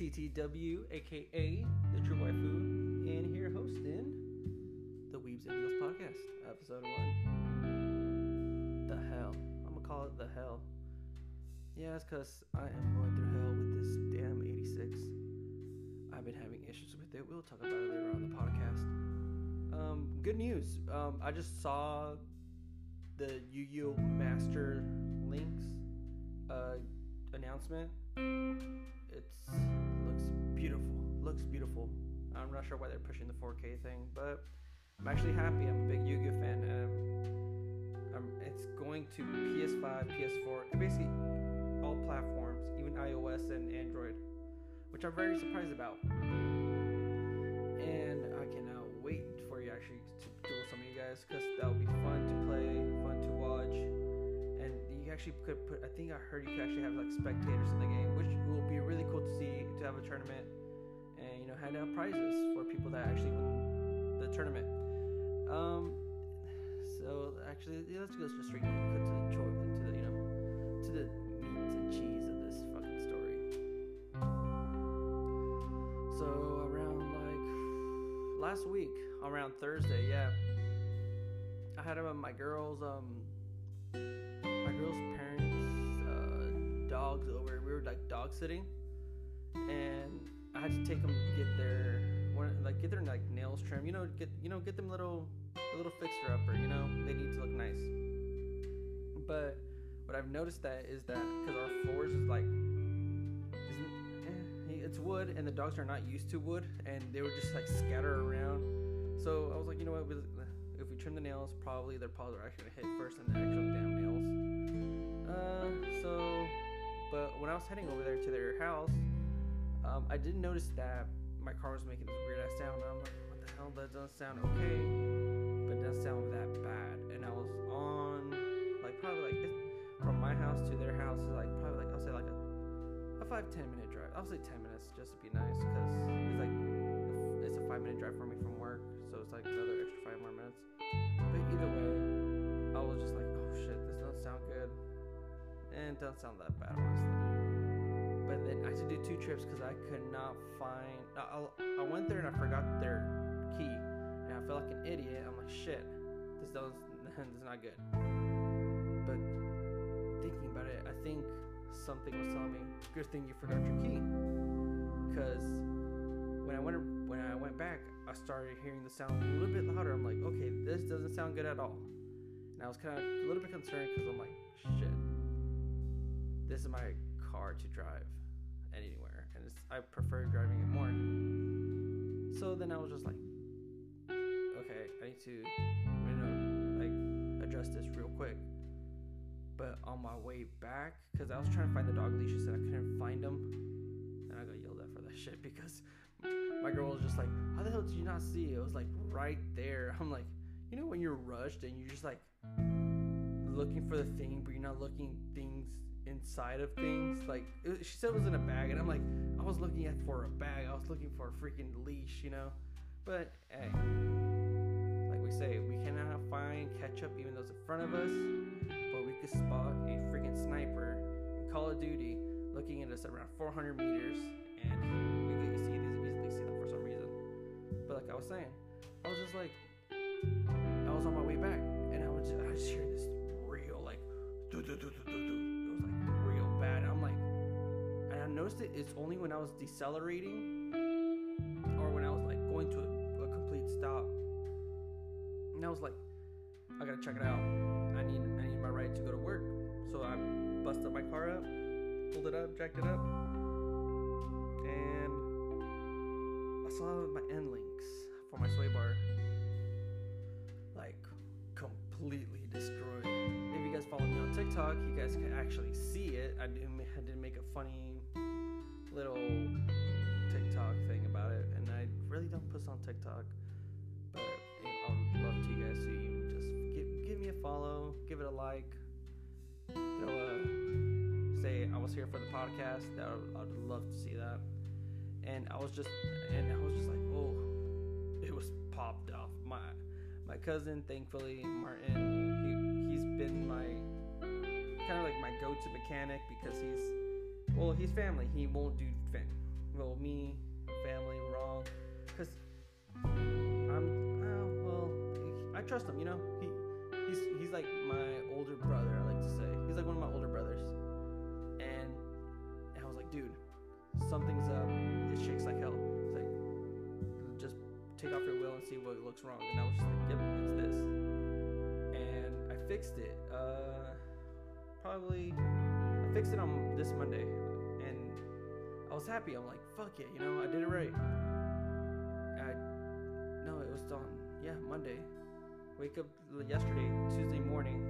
TTW, aka the True Waifu, and here hosting the Weebs and Wheels podcast, episode one. The hell. I'm gonna call it the hell. Yeah, it's because I am going through hell with this damn 86. I've been having issues with it. We'll talk about it later on the podcast. Um, good news. Um, I just saw the Yu Yu Master Links uh, announcement. It's beautiful. Looks beautiful. I'm not sure why they're pushing the 4K thing, but I'm actually happy. I'm a big Yu-Gi-Oh fan. And um, it's going to PS5, PS4, basically all platforms, even iOS and Android, which I'm very surprised about. And I cannot wait for you actually to duel some of you guys because that would be fun to play, fun to watch, and you actually could put. I think I heard you could actually have like spectators in the game, which will be really cool to see to have a tournament hand out prizes for people that actually win the tournament. Um, so actually, yeah, let's go straight to the to the you know to the meat and cheese of this fucking story. So around like last week, around Thursday, yeah, I had um, my girls um my girl's parents uh, dogs over. We were like dog sitting, and I had to take them to get their like get their like nails trimmed. You know, get you know get them little a little fixer upper. You know, they need to look nice. But what I've noticed that is that because our floors is like eh, it's wood and the dogs are not used to wood and they would just like scatter around. So I was like, you know what? If we trim the nails, probably their paws are actually gonna hit first than the actual damn nails. Uh, so, but when I was heading over there to their house, um, I didn't notice that my car was making this weird ass sound. I'm like, what the hell? That doesn't sound okay, but it doesn't sound that bad. And I was on, like, probably like from my house to their house is like probably like I'll say like a, a five ten minute drive. I'll say ten minutes just to be nice because it's like it's a five minute drive for me from work, so it's like another extra five more minutes. But either way, I was just like, oh shit, this doesn't sound good. And it doesn't sound that bad, honestly. But then I had to do two trips because I could not find. I, I went there and I forgot their key, and I felt like an idiot. I'm like, shit, this doesn't, this is not good. But thinking about it, I think something was telling me, good thing you forgot your key. Because when I went when I went back, I started hearing the sound a little bit louder. I'm like, okay, this doesn't sound good at all. And I was kind of a little bit concerned because I'm like, shit, this is my car to drive it's, I prefer driving it more. So then I was just like, okay, I need to, you know, like address this real quick. But on my way back, because I was trying to find the dog leashes and I couldn't find them, and I got yelled at for that shit because my girl was just like, "How the hell did you not see it?" It was like right there. I'm like, you know, when you're rushed and you're just like looking for the thing, but you're not looking things inside of things. Like it, she said, it was in a bag, and I'm like, I was looking at for a bag. I was looking for a freaking leash, you know. But hey, like we say, we cannot find ketchup even though it's in front of us, but we could spot a freaking sniper in Call of Duty looking at us around 400 meters, and we could see these easily see them for some reason. But like I was saying, I was just like, I was on my way back, and I was just, I just hear this real like, do do do do do do. Noticed it. It's only when I was decelerating, or when I was like going to a, a complete stop, and I was like, I gotta check it out. I need I need my ride to go to work. So I busted my car up, pulled it up, jacked it up, and I saw my end links for my sway bar like completely destroyed. If you guys follow me on TikTok, you guys can actually see it. I did, I did make a funny on TikTok, but I would love to you guys to even just give, give me a follow, give it a like, throw a say I was here for the podcast. That I would love to see that. And I was just, and I was just like, oh, it was popped off. My my cousin, thankfully, Martin, he he's been my kind of like my go-to mechanic because he's well, he's family. He won't do fin. well, me, family, I trust him. You know, he, he's he's like my older brother. I like to say he's like one of my older brothers, and, and I was like, dude, something's up. It shakes like hell. It's like, just take off your wheel and see what looks wrong. And I was just like, yep, it's this. And I fixed it. Uh, probably I fixed it on this Monday, and I was happy. I'm like, fuck it, you know, I did it right. I no, it was on yeah Monday. Wake up yesterday, Tuesday morning,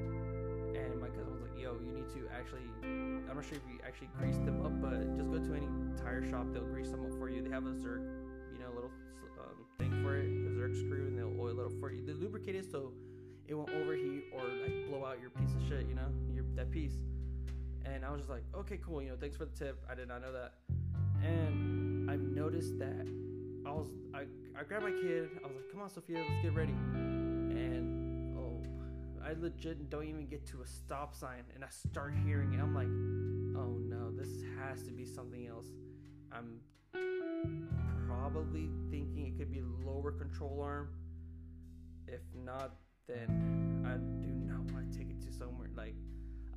and my cousin was like, "Yo, you need to actually." I'm not sure if you actually grease them up, but just go to any tire shop. They'll grease them up for you. They have a Zerk, you know, little um, thing for it, a Zerk screw, and they'll oil it up for you. They lubricate it so it won't overheat or like blow out your piece of shit. You know, your that piece. And I was just like, okay, cool. You know, thanks for the tip. I did not know that. And I've noticed that I was I, I grabbed my kid. I was like, come on, Sophia, let's get ready. And oh, I legit don't even get to a stop sign, and I start hearing it. I'm like, oh no, this has to be something else. I'm probably thinking it could be lower control arm. If not, then I do not want to take it to somewhere like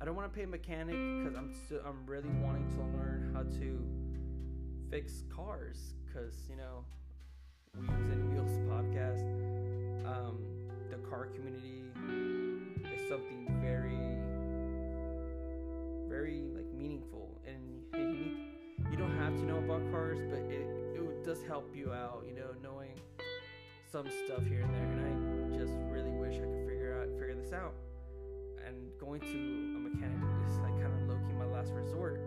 I don't want to pay a mechanic because I'm still I'm really wanting to learn how to fix cars because you know Weebs and Wheels podcast um, car community is something very very like meaningful and you need you don't have to know about cars but it, it does help you out you know knowing some stuff here and there and I just really wish I could figure out figure this out and going to a mechanic is like kind of low key my last resort.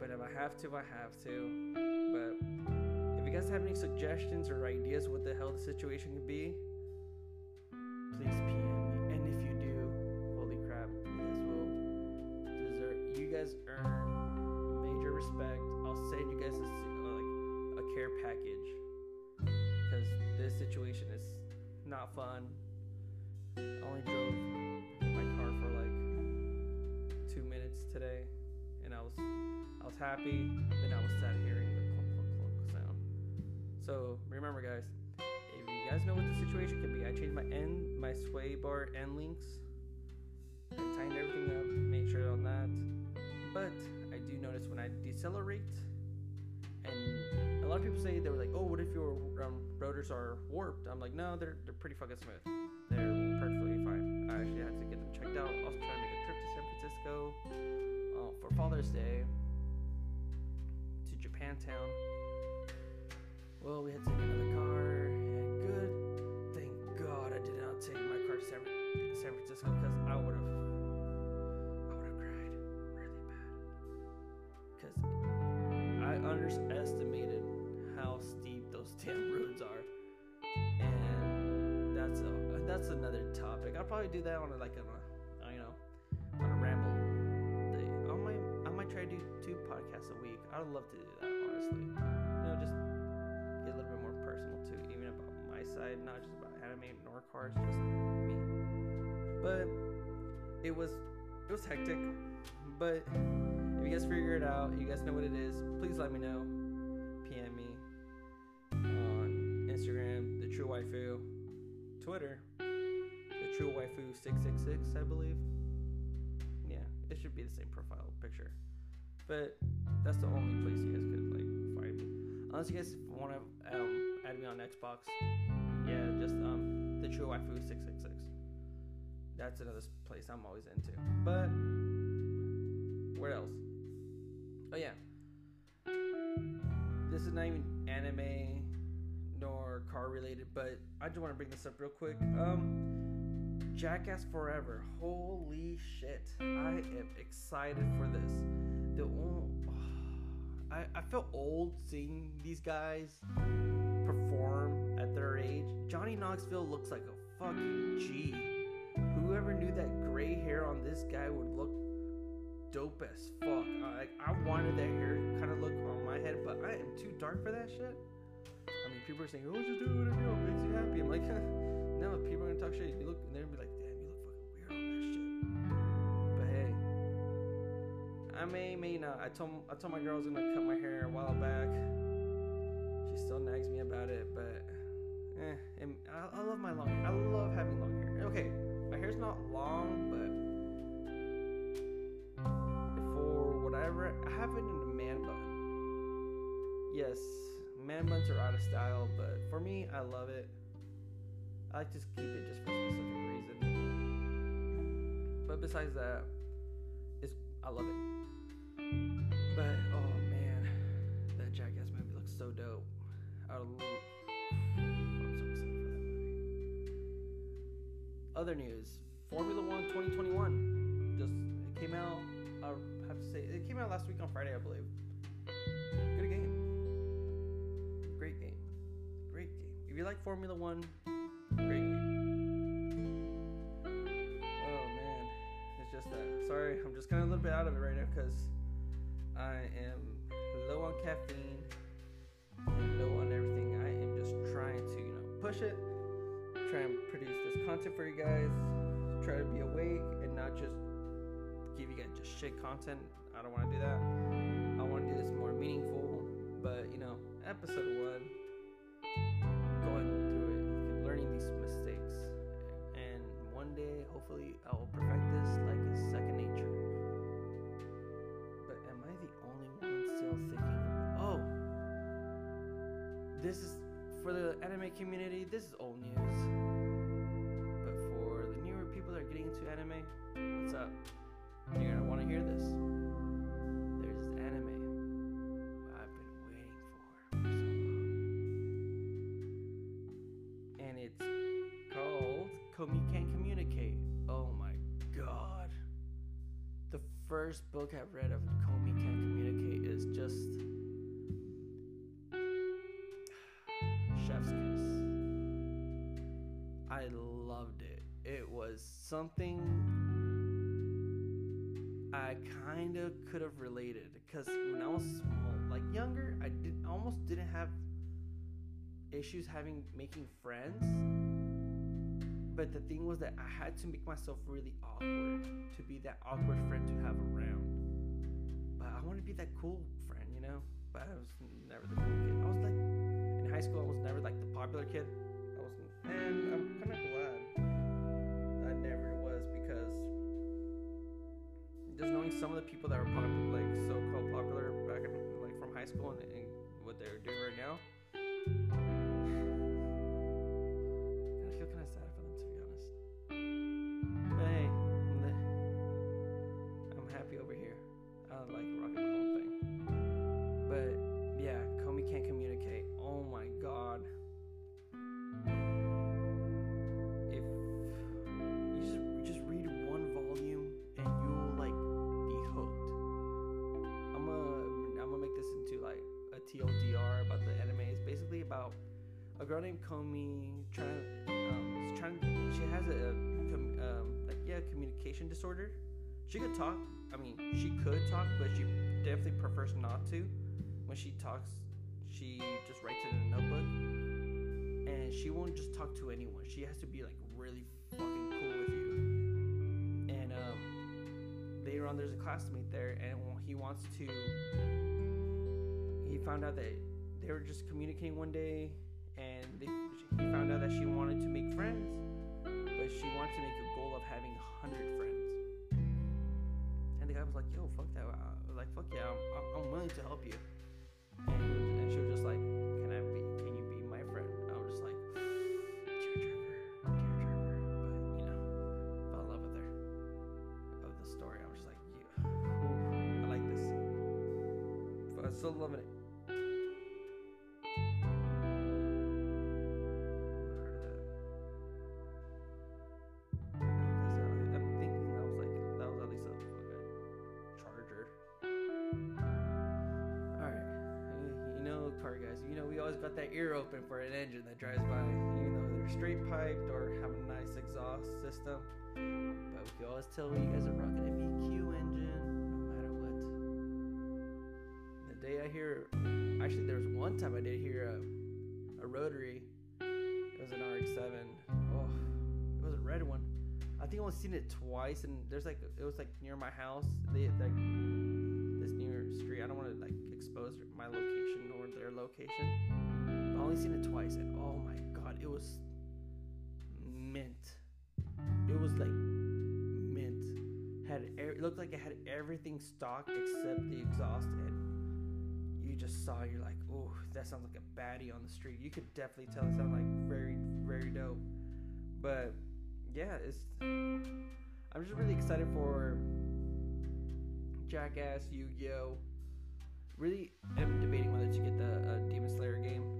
But if I have to, I have to. But if you guys have any suggestions or ideas what the hell the situation could be, decelerate, and a lot of people say they were like, "Oh, what if your um, rotors are warped?" I'm like, "No, they're they're pretty fucking smooth. They're perfectly fine. I actually had to get them checked out. I was trying to make a trip to San Francisco uh, for Father's Day to Japantown. Well, we had to take another car, good, thank God I did not take my car to San, San Francisco because I would have, I underestimated how steep those damn roads are, and that's a that's another topic. I'll probably do that on a, like on a, you know, on a ramble. Day. I might I might try to do two podcasts a week. I'd love to do that honestly. You know, just get a little bit more personal too, even about my side, not just about anime nor cars, just me. But it was it was hectic. But if you guys figure it out, you guys know what it is, please let me know. PM me on Instagram, the True Waifu, Twitter, the True Waifu six six six, I believe. Yeah, it should be the same profile picture, but that's the only place you guys could like find me. Unless you guys want to um, add me on Xbox, yeah, just um the True Waifu six six six. That's another place I'm always into. But where else? Oh yeah. This is not even anime nor car related, but I just want to bring this up real quick. Um, Jackass Forever. Holy shit! I am excited for this. The o- I I feel old seeing these guys perform at their age. Johnny Knoxville looks like a fucking G. Whoever knew that gray hair on this guy would look dope as fuck. I, like I wanted that hair kind of look on my head, but I am too dark for that shit. I mean, people are saying, "Oh, just do whatever you want, makes you happy." I'm like, no, people are gonna talk shit. You look, and they're gonna be like, "Damn, you look fucking weird on that shit." But hey, I may, may not. I told, I told my girl I was gonna cut my hair a while back. She still nags me about it, but eh, I, I love my long. I love having long hair. Okay, my hair's not long I have it in a man bun. Yes, man buns are out of style, but for me, I love it. I like to keep it just for a specific reason. But besides that, it's I love it. But oh man, that Jackass movie looks so dope. I lo- I'm so excited for that movie. Other news: Formula One 2021 just it came out. Say it came out last week on Friday, I believe. Good game. Great game. Great game. If you like Formula One, great game. Oh man, it's just that. Sorry, I'm just kind of a little bit out of it right now because I am low on caffeine and low on everything. I am just trying to, you know, push it, try and produce this content for you guys, try to be awake and not just give you guys just shit content. I don't want to do that. I want to do this more meaningful. But you know, episode one, going through it, learning these mistakes, and one day, hopefully, I will perfect this like a second nature. But am I the only one still thinking? Oh, this is for the anime community. This is old news. But for the newer people that are getting into anime, what's up? You're gonna want to hear this. First book I've read of Komi Can't Communicate is just Chef's Kiss. I loved it. It was something I kind of could have related because when I was small, like younger, I did almost didn't have issues having making friends. But the thing was that I had to make myself really awkward to be that awkward friend to have around. But I want to be that cool friend, you know. But I was never the cool kid. I was like in high school. I was never like the popular kid. I was, and I'm kind of glad I never was because just knowing some of the people that were popular, like so-called popular back in like from high school and, and what they're doing right now. Girl named Komi trying um trying she has a, com, um like yeah communication disorder. She could talk. I mean, she could talk, but she definitely prefers not to. When she talks, she just writes it in a notebook, and she won't just talk to anyone. She has to be like really fucking cool with you. And um, later on, there's a classmate there, and he wants to. He found out that they were just communicating one day, found out that she wanted to make friends, but she wanted to make a goal of having hundred friends. And the guy was like, "Yo, fuck that! Uh, like, fuck yeah, I'm- I'm willing to help you." Ear open for an engine that drives by. You know they're straight piped or have a nice exhaust system. But we can always tell when you guys are rocking a VQ engine, no matter what. The day I hear actually there was one time I did hear a, a rotary. It was an RX-7. Oh, it was a red one. I think I only seen it twice, and there's like it was like near my house. They like this near street. I don't want to like expose my location or their location. Only seen it twice, and oh my god, it was mint. It was like mint. Had it looked like it had everything stocked except the exhaust, and you just saw. You're like, oh, that sounds like a baddie on the street. You could definitely tell it sounded like very, very dope. But yeah, it's. I'm just really excited for Jackass, Yu-Gi-Oh. Really am debating whether to get the uh, Demon Slayer game.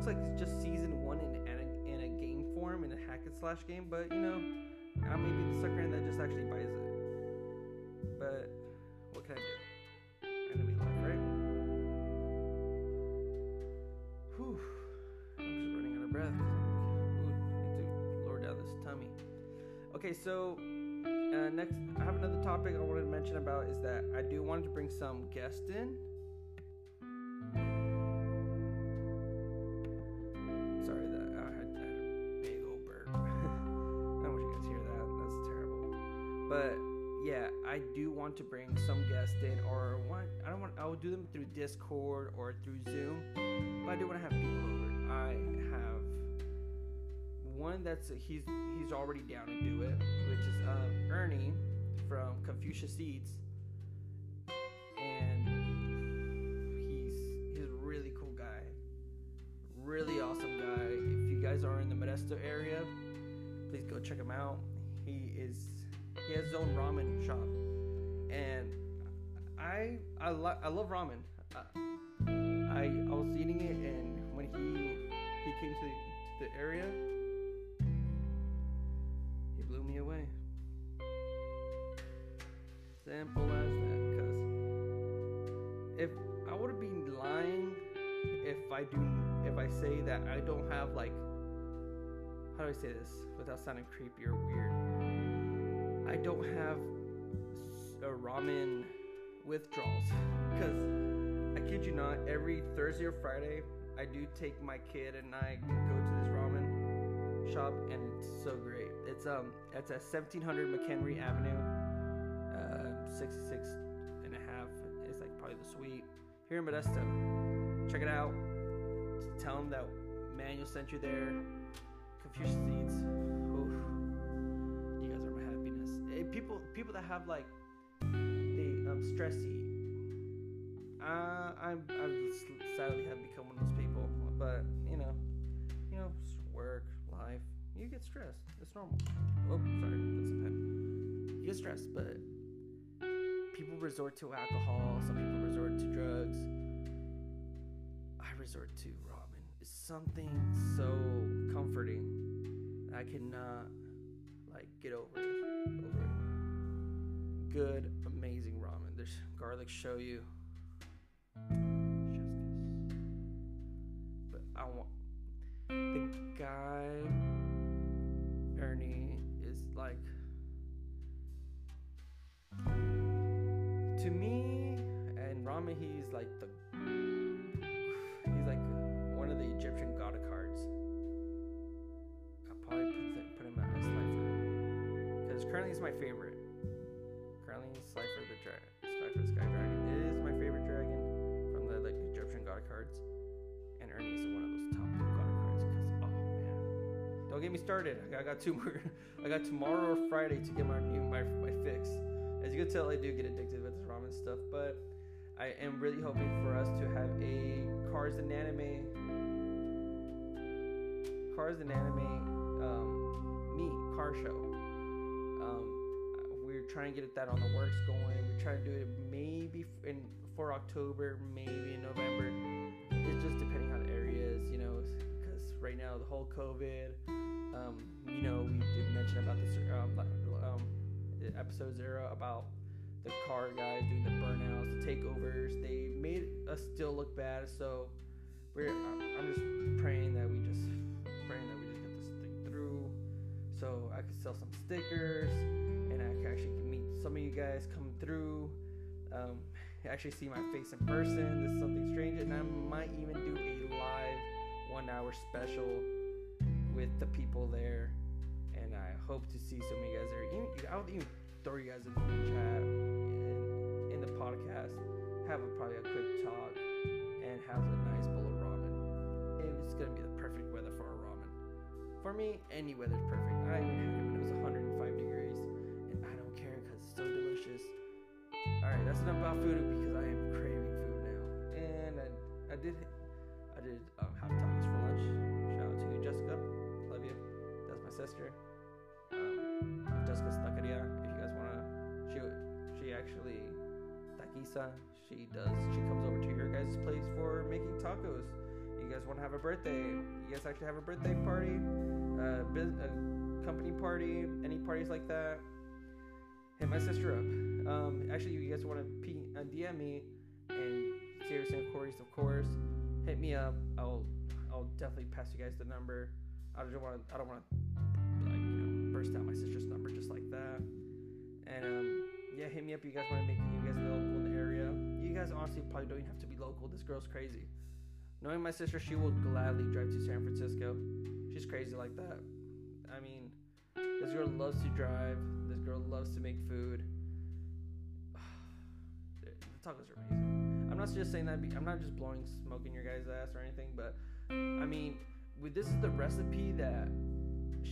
Looks like it's just season one in, in, a, in a game form in a hack and slash game, but you know, I may be the sucker that just actually buys it. But what can I do? Enemy life, right? Whew. I'm just running out of breath. Ooh, need to lower down this tummy. Okay, so uh, next, I have another topic I wanted to mention about is that I do want to bring some guests in. Will do them through Discord or through Zoom, but I do want to have people over. I have one that's he's he's already down to do it, which is um, Ernie from Confucius Eats, love ramen. I, I I was eating it, and when he he came to the, to the area he blew me away. Simple as that. Cause if I would be lying if I do if I say that I don't have like how do I say this without sounding creepy or weird? I don't have ramen withdrawals because I kid you not, every Thursday or Friday I do take my kid and I go to this ramen shop and it's so great. It's um it's at 1700 McHenry Avenue, uh, 66 and a half. It's like probably the suite here in Modesto. Check it out. Tell them that Manuel sent you there. Confucius Eats. Oof. You guys are my happiness. People people that have like they um stress eat. Uh, I'm I'm sadly have become one of those people, but you know, you know, work, life, you get stressed. It's normal. Oh, sorry, that's a pen. You get stressed, but people resort to alcohol. Some people resort to drugs. I resort to ramen. It's something so comforting. I cannot like get over it. Over it. Good, amazing ramen. There's garlic shoyu. I want the guy Ernie is like to me and ramen he's like the he's like one of the Egyptian god of cards. I'll probably put, put him as Slifer because currently he's my favorite. Currently Slifer the dragon, Slifer Sky Dragon. Is my favorite dragon from the like Egyptian god of cards, don't get me started. I got, two more. I got tomorrow or Friday to get my new my my fix. As you can tell, I do get addicted with this ramen stuff, but I am really hoping for us to have a Cars and Anime Cars and Anime um, meet car show. Um, we're trying to get that on the works going. We're trying to do it maybe in for October, maybe in November. It's just depending on the areas, you know, right now the whole COVID. Um, you know, we did mention about this um, um, episode zero about the car guys doing the burnouts, the takeovers. They made us still look bad, so we're. I'm just praying that we just praying that we just get this thing through, so I could sell some stickers, and I can actually meet some of you guys come through. Um, actually see my face in person. This is something strange, and I might even do a live one-hour special with the people there. And I hope to see some of you guys there. Even, I'll even throw you guys in the chat in, in the podcast. Have a, probably a quick talk and have a nice bowl of ramen. it's gonna be the perfect weather for a ramen. For me, any weather's perfect. I even had it when it was 105 degrees, and I don't care because it's so delicious. All right, that's enough about food because I am craving food now. And I, I did, I did um, have tacos sister. Um, Jessica's taqueria. If you guys wanna, she she actually taquiza. She does. She comes over to your guys' place for making tacos. You guys want to have a birthday? You guys actually have a birthday party, uh, bus- a company party, any parties like that? Hit my sister up. Um, actually, you guys want to P- uh, DM me and Sirius and Corey's, of course. Hit me up. I'll I'll definitely pass you guys the number. I don't want I don't want to burst out my sister's number just like that. And um, yeah, hit me up. You guys want to make you guys local in the area. You guys honestly probably don't even have to be local. This girl's crazy. Knowing my sister, she will gladly drive to San Francisco. She's crazy like that. I mean, this girl loves to drive. This girl loves to make food. the tacos are amazing. I'm not just saying that. I'm not just blowing smoke in your guys' ass or anything, but I mean, this is the recipe that we've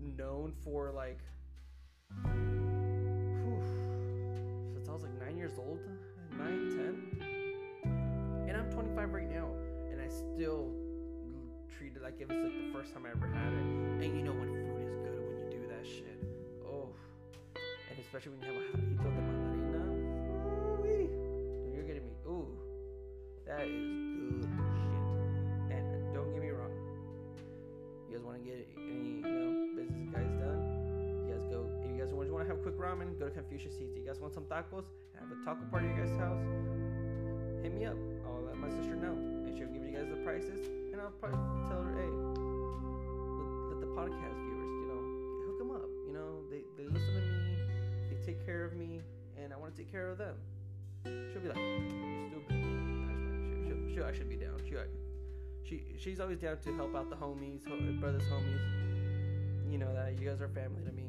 known for like. Whew, since I was like nine years old, nine, ten, and I'm 25 right now, and I still treat it like it was like the first time I ever had it. And you know when food is good when you do that shit. Oh, and especially when you have a jarrito de mandarina. Ooh-wee. You're getting me. Ooh, that is ramen, go to Confucius Eats. You guys want some tacos? Have a taco party at your guys' house? Hit me up. I'll let my sister know, and she'll give you guys the prices. And I'll probably tell her, hey, let, let the podcast viewers, you know, hook them up. You know, they they listen to me, they take care of me, and I want to take care of them. She'll be like, you're stupid. I she'll, she'll actually be down. She, she she's always down to help out the homies, brothers, homies. You know that you guys are family to me,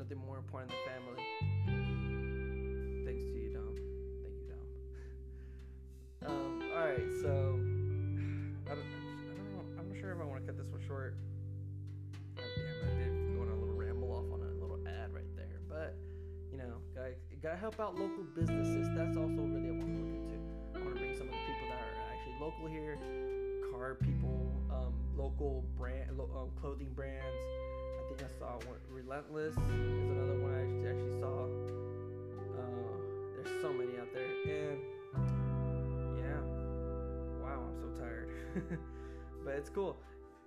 nothing more important than family. Thanks to you, Dom. Thank you, Dom. Um, all right, so I don't, I don't know. I'm not sure if I want to cut this one short. Oh, damn, I did go on a little ramble off on a little ad right there, but you know, gotta, gotta help out local businesses. That's also really I want to look into. I want to bring some of the people that are actually local here, car people, um, local brand, lo- um, clothing brands. I saw. Relentless is another one I actually, saw. Uh, there's so many out there, and yeah, wow, I'm so tired. but it's cool.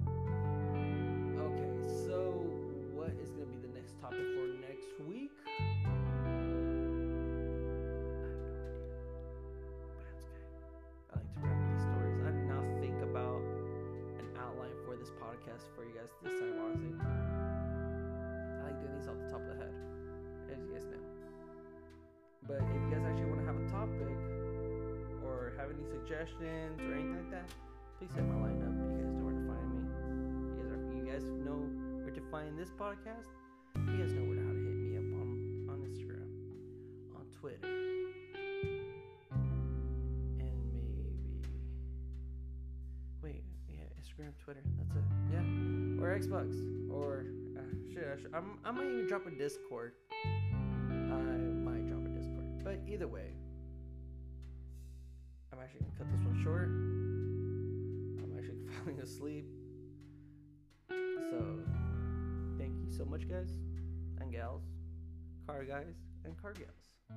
Okay, so what is gonna be the next topic for next week? I have no idea. But that's okay. I like to wrap these stories. I now think about an outline for this podcast for you guys this time, honestly. These off the top of the head, as you guys know. But if you guys actually want to have a topic or have any suggestions or anything like that, please hit my line up. You guys know where to find me. You guys, are, you guys know where to find this podcast. You guys know where to how to hit me up on on Instagram, on Twitter, and maybe wait, yeah, Instagram, Twitter. That's it. Yeah, or Xbox, or shit. I, should, I'm, I might even drop a mm. Discord. I might drop a Discord, but either way, I'm actually gonna cut this one short. I'm actually falling asleep. So, thank you so much, guys and gals, car guys and car gals.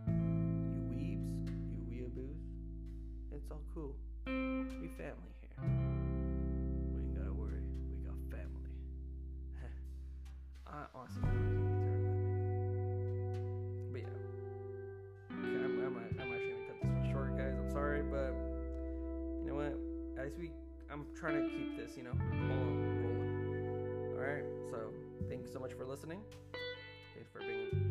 You weebs, you weeaboos. It's all cool. We family here. I honestly don't know. But yeah. Okay, I'm, I'm, I'm actually gonna cut this one short, guys. I'm sorry, but you know what? As we, I'm trying to keep this, you know, rolling. rolling. All right. So, thank you so much for listening. Thanks for being